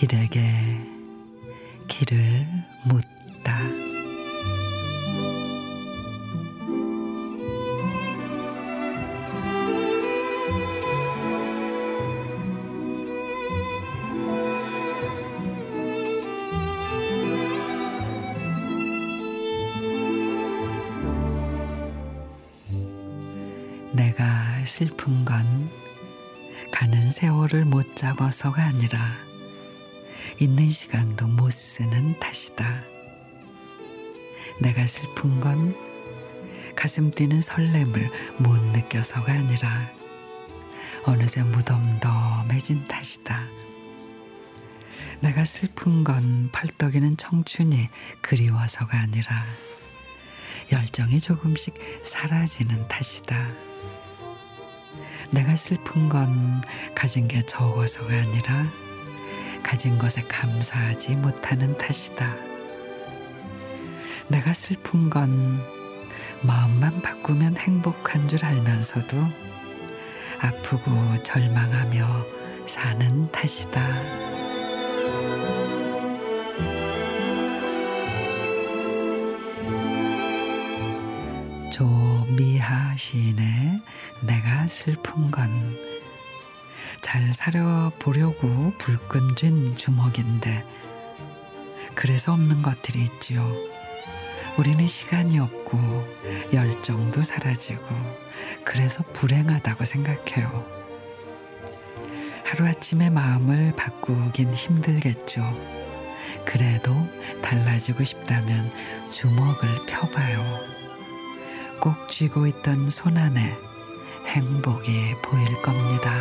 길에게 길을 묻다. 내가 슬픈 건 가는 세월을 못 잡아서가 아니라 있는 시간도 못 쓰는 탓이다. 내가 슬픈 건 가슴 뛰는 설렘을 못 느껴서가 아니라 어느새 무덤덤해진 탓이다. 내가 슬픈 건 펄떡이는 청춘이 그리워서가 아니라 열정이 조금씩 사라지는 탓이다. 내가 슬픈 건 가진 게 적어서가 아니라 가진 것에 감사하지 못하는 탓이다. 내가 슬픈 건 마음만 바꾸면 행복한 줄 알면서도 아프고 절망하며 사는 탓이다. 조미하 시인의 내가 슬픈 건 잘 살아보려고 불끈 쥔 주먹인데 그래서 없는 것들이 있지요. 우리는 시간이 없고 열정도 사라지고 그래서 불행하다고 생각해요. 하루아침에 마음을 바꾸긴 힘들겠죠. 그래도 달라지고 싶다면 주먹을 펴봐요. 꼭 쥐고 있던 손 안에 행복이 보일 겁니다.